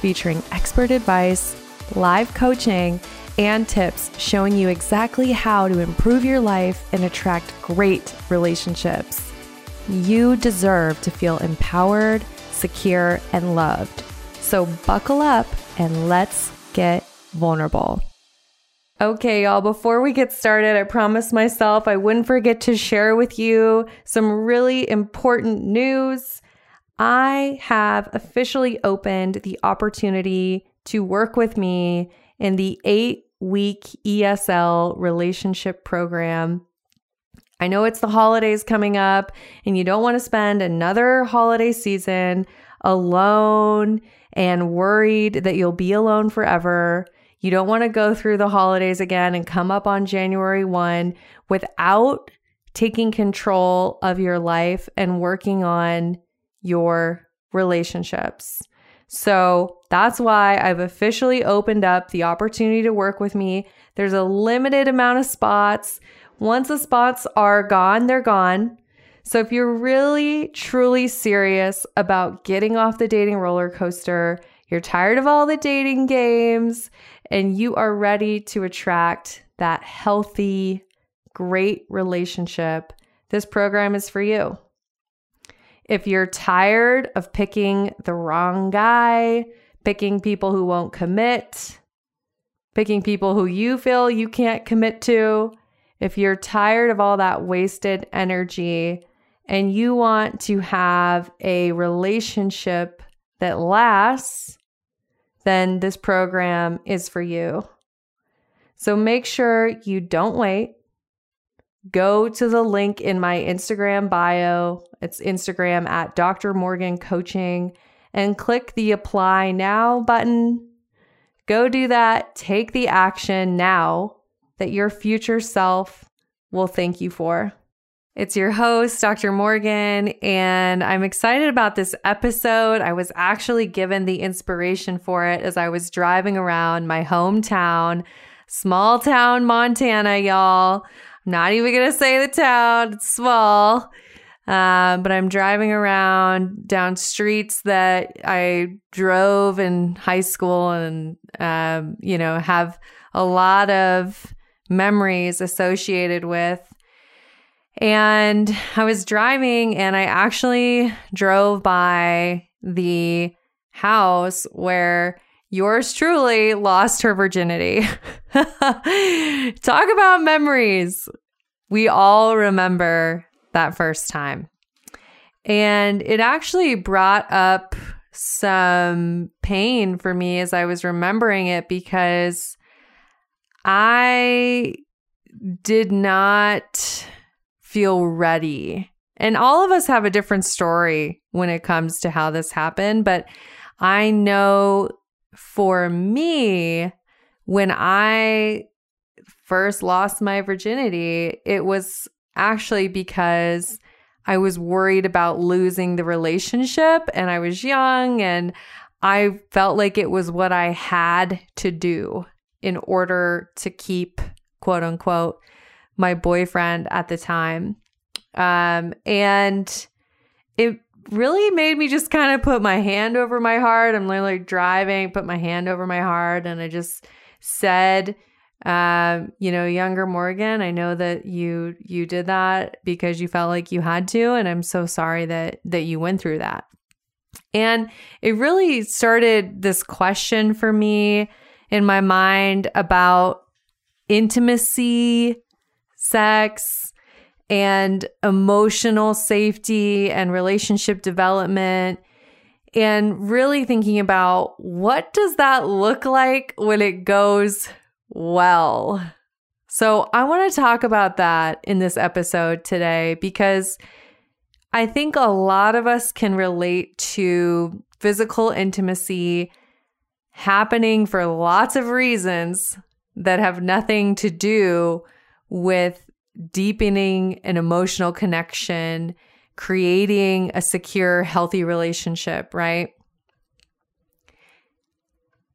featuring expert advice, live coaching, and tips showing you exactly how to improve your life and attract great relationships. You deserve to feel empowered, secure, and loved. So buckle up and let's get vulnerable. Okay, y'all, before we get started, I promised myself I wouldn't forget to share with you some really important news. I have officially opened the opportunity to work with me in the eight week ESL relationship program. I know it's the holidays coming up, and you don't want to spend another holiday season alone and worried that you'll be alone forever. You don't want to go through the holidays again and come up on January 1 without taking control of your life and working on your relationships. So that's why I've officially opened up the opportunity to work with me. There's a limited amount of spots. Once the spots are gone, they're gone. So if you're really, truly serious about getting off the dating roller coaster, you're tired of all the dating games, and you are ready to attract that healthy, great relationship, this program is for you. If you're tired of picking the wrong guy, picking people who won't commit, picking people who you feel you can't commit to, if you're tired of all that wasted energy and you want to have a relationship that lasts, then this program is for you. So make sure you don't wait go to the link in my Instagram bio. It's Instagram at Dr. Morgan Coaching and click the apply now button. Go do that. Take the action now that your future self will thank you for. It's your host, Dr. Morgan, and I'm excited about this episode. I was actually given the inspiration for it as I was driving around my hometown, small town Montana, y'all. I'm not even going to say the town, it's small. Uh, but I'm driving around down streets that I drove in high school and, um, you know, have a lot of memories associated with. And I was driving and I actually drove by the house where yours truly lost her virginity. Talk about memories. We all remember that first time. And it actually brought up some pain for me as I was remembering it because I did not feel ready. And all of us have a different story when it comes to how this happened, but I know for me, when I first lost my virginity, it was actually because I was worried about losing the relationship and I was young and I felt like it was what I had to do in order to keep, quote unquote, my boyfriend at the time. Um, and it really made me just kind of put my hand over my heart. I'm literally driving, put my hand over my heart, and I just said, um, you know, younger Morgan, I know that you you did that because you felt like you had to, and I'm so sorry that that you went through that. And it really started this question for me in my mind about intimacy, sex, and emotional safety and relationship development and really thinking about what does that look like when it goes well. So, I want to talk about that in this episode today because I think a lot of us can relate to physical intimacy happening for lots of reasons that have nothing to do with deepening an emotional connection, creating a secure, healthy relationship, right?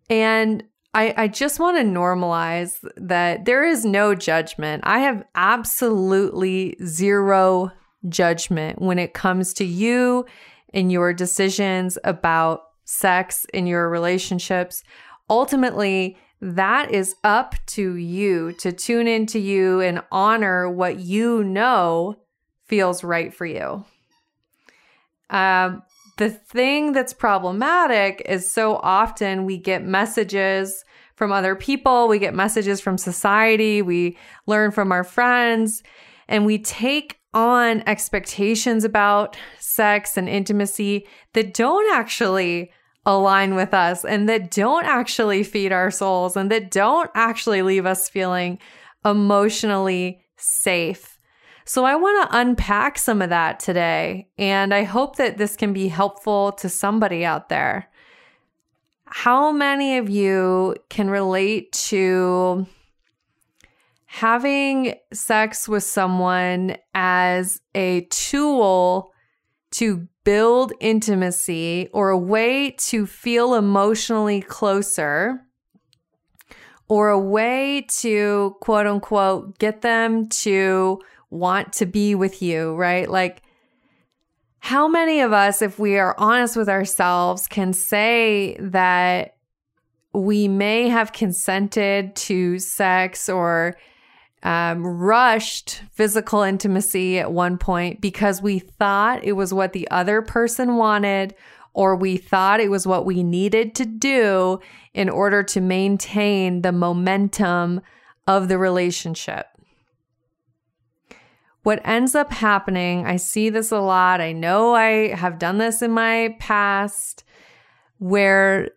And I, I just want to normalize that there is no judgment. I have absolutely zero judgment when it comes to you and your decisions about sex in your relationships. Ultimately, that is up to you to tune into you and honor what you know feels right for you. Um, the thing that's problematic is so often we get messages from other people, we get messages from society, we learn from our friends, and we take on expectations about sex and intimacy that don't actually align with us and that don't actually feed our souls and that don't actually leave us feeling emotionally safe. So, I want to unpack some of that today, and I hope that this can be helpful to somebody out there. How many of you can relate to having sex with someone as a tool to build intimacy or a way to feel emotionally closer or a way to quote unquote get them to want to be with you, right? Like, how many of us, if we are honest with ourselves, can say that we may have consented to sex or um, rushed physical intimacy at one point because we thought it was what the other person wanted or we thought it was what we needed to do in order to maintain the momentum of the relationship. What ends up happening, I see this a lot. I know I have done this in my past where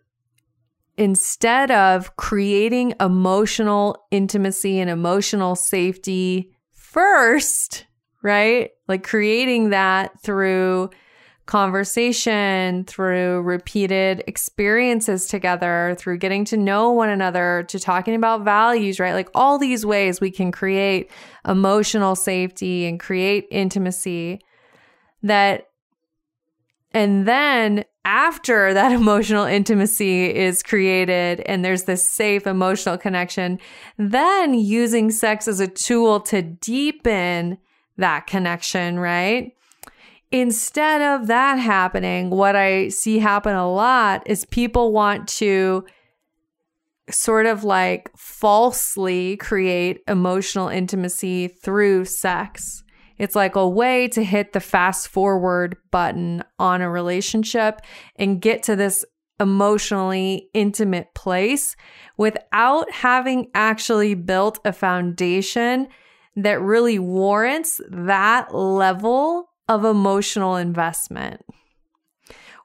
instead of creating emotional intimacy and emotional safety first, right? Like creating that through conversation, through repeated experiences together, through getting to know one another, to talking about values, right? Like all these ways we can create emotional safety and create intimacy that and then after that emotional intimacy is created and there's this safe emotional connection, then using sex as a tool to deepen that connection, right? Instead of that happening, what I see happen a lot is people want to sort of like falsely create emotional intimacy through sex. It's like a way to hit the fast forward button on a relationship and get to this emotionally intimate place without having actually built a foundation that really warrants that level of emotional investment.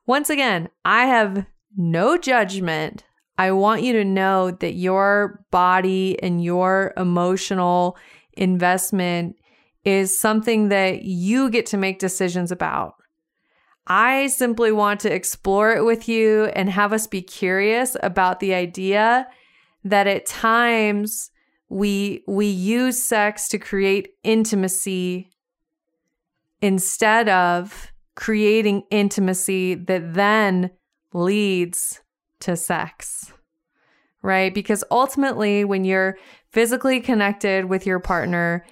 Once again, I have no judgment. I want you to know that your body and your emotional investment is something that you get to make decisions about. I simply want to explore it with you and have us be curious about the idea that at times we we use sex to create intimacy instead of creating intimacy that then leads to sex. Right? Because ultimately, when you're physically connected with your partner,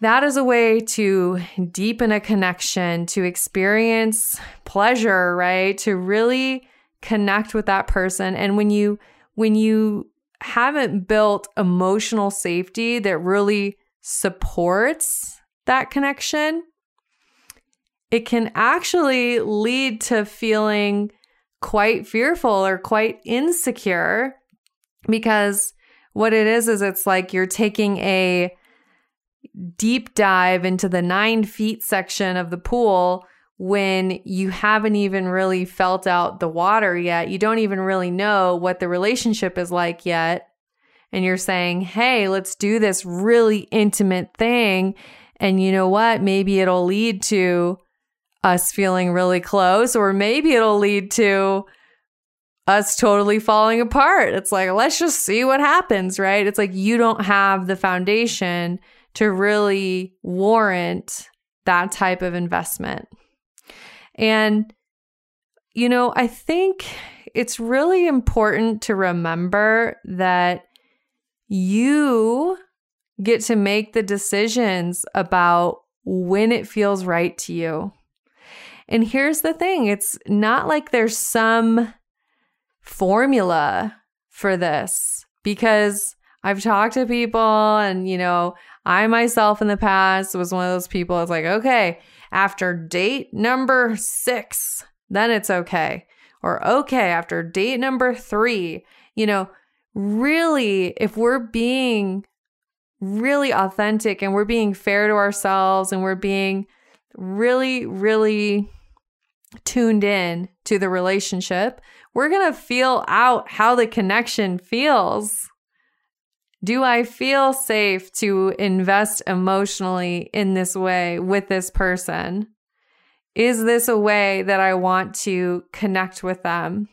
that is a way to deepen a connection, to experience pleasure, right? To really connect with that person. And when you when you haven't built emotional safety that really supports that connection, it can actually lead to feeling quite fearful or quite insecure because what it is is it's like you're taking a deep dive into the nine feet section of the pool when you haven't even really felt out the water yet. You don't even really know what the relationship is like yet. And you're saying, hey, let's do this really intimate thing. And you know what? Maybe it'll lead to us feeling really close, or maybe it'll lead to us totally falling apart. It's like, let's just see what happens, right? It's like you don't have the foundation to really warrant that type of investment. And, you know, I think it's really important to remember that you get to make the decisions about when it feels right to you. And here's the thing it's not like there's some formula for this because I've talked to people and, you know, I myself in the past was one of those people. It's like, okay, after date number six, then it's okay. Or okay, after date number three, you know, really, if we're being really authentic and we're being fair to ourselves and we're being really, really tuned in to the relationship, we're going to feel out how the connection feels. Do I feel safe to invest emotionally in this way with this person? Is this a way that I want to connect with them?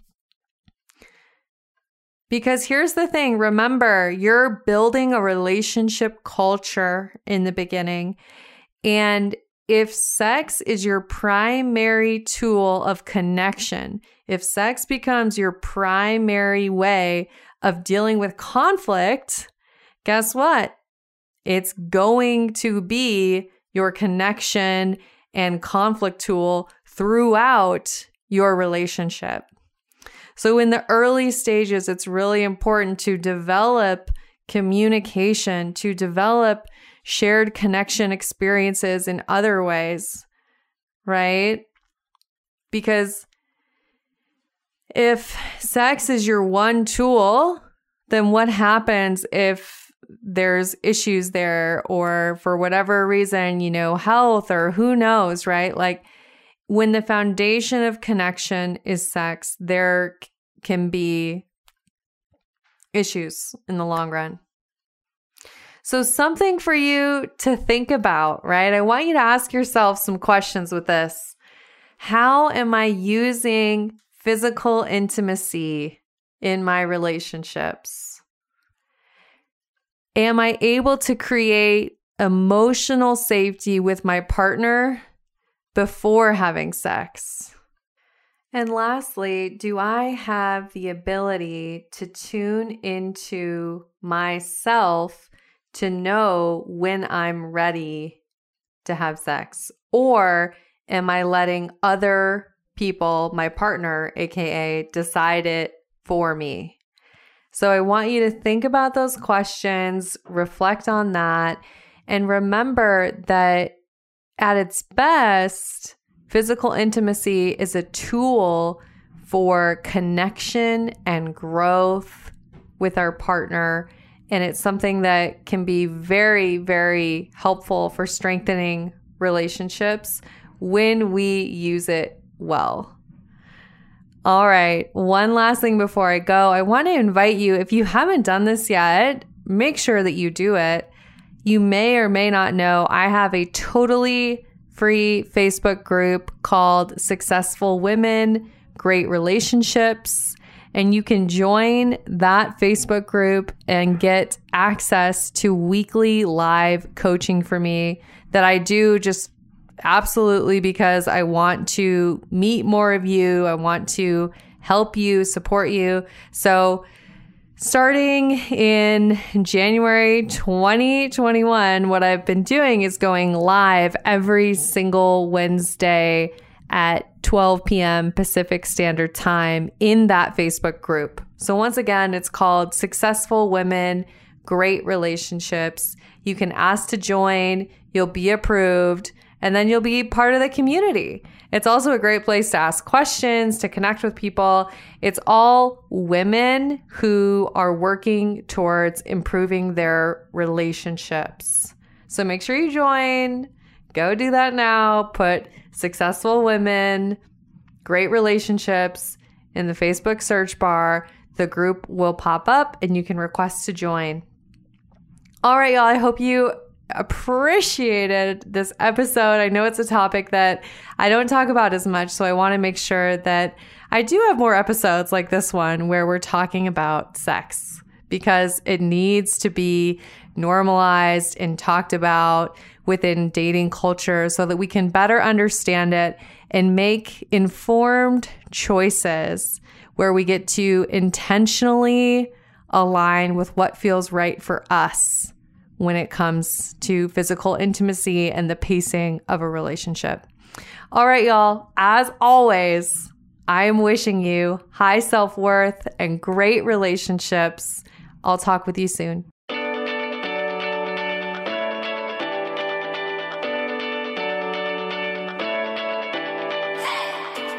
Because here's the thing remember, you're building a relationship culture in the beginning. And if sex is your primary tool of connection, if sex becomes your primary way of dealing with conflict, guess what? It's going to be your connection and conflict tool throughout your relationship. So, in the early stages, it's really important to develop communication, to develop shared connection experiences in other ways, right? Because if sex is your one tool, then what happens if there's issues there or for whatever reason, you know, health or who knows, right? Like when the foundation of connection is sex, there can be issues in the long run. So, something for you to think about, right? I want you to ask yourself some questions with this. How am I using physical intimacy in my relationships? Am I able to create emotional safety with my partner before having sex? And lastly, do I have the ability to tune into myself to know when I'm ready to have sex? Or am I letting other people, my partner, AKA, decide it for me? So I want you to think about those questions, reflect on that, and remember that at its best, physical intimacy is a tool for connection and growth with our partner and it's something that can be very, very helpful for strengthening relationships when we use it well. All right, one last thing before I go. I want to invite you, if you haven't done this yet, make sure that you do it. You may or may not know I have a totally free Facebook group called Successful Women Great Relationships. And you can join that Facebook group and get access to weekly live coaching for me that I do just absolutely because I want to meet more of you. I want to help you, support you. So, starting in January 2021, what I've been doing is going live every single Wednesday at 12 p.m. Pacific Standard Time in that Facebook group. So, once again, it's called Successful Women, Great Relationships. You can ask to join, you'll be approved, and then you'll be part of the community. It's also a great place to ask questions, to connect with people. It's all women who are working towards improving their relationships. So, make sure you join. Go do that now. Put successful women, great relationships in the Facebook search bar. The group will pop up and you can request to join. All right, y'all. I hope you appreciated this episode. I know it's a topic that I don't talk about as much, so I want to make sure that I do have more episodes like this one where we're talking about sex because it needs to be normalized and talked about within dating culture so that we can better understand it and make informed choices where we get to intentionally align with what feels right for us when it comes to physical intimacy and the pacing of a relationship. All right, y'all, as always, I am wishing you high self worth and great relationships. I'll talk with you soon.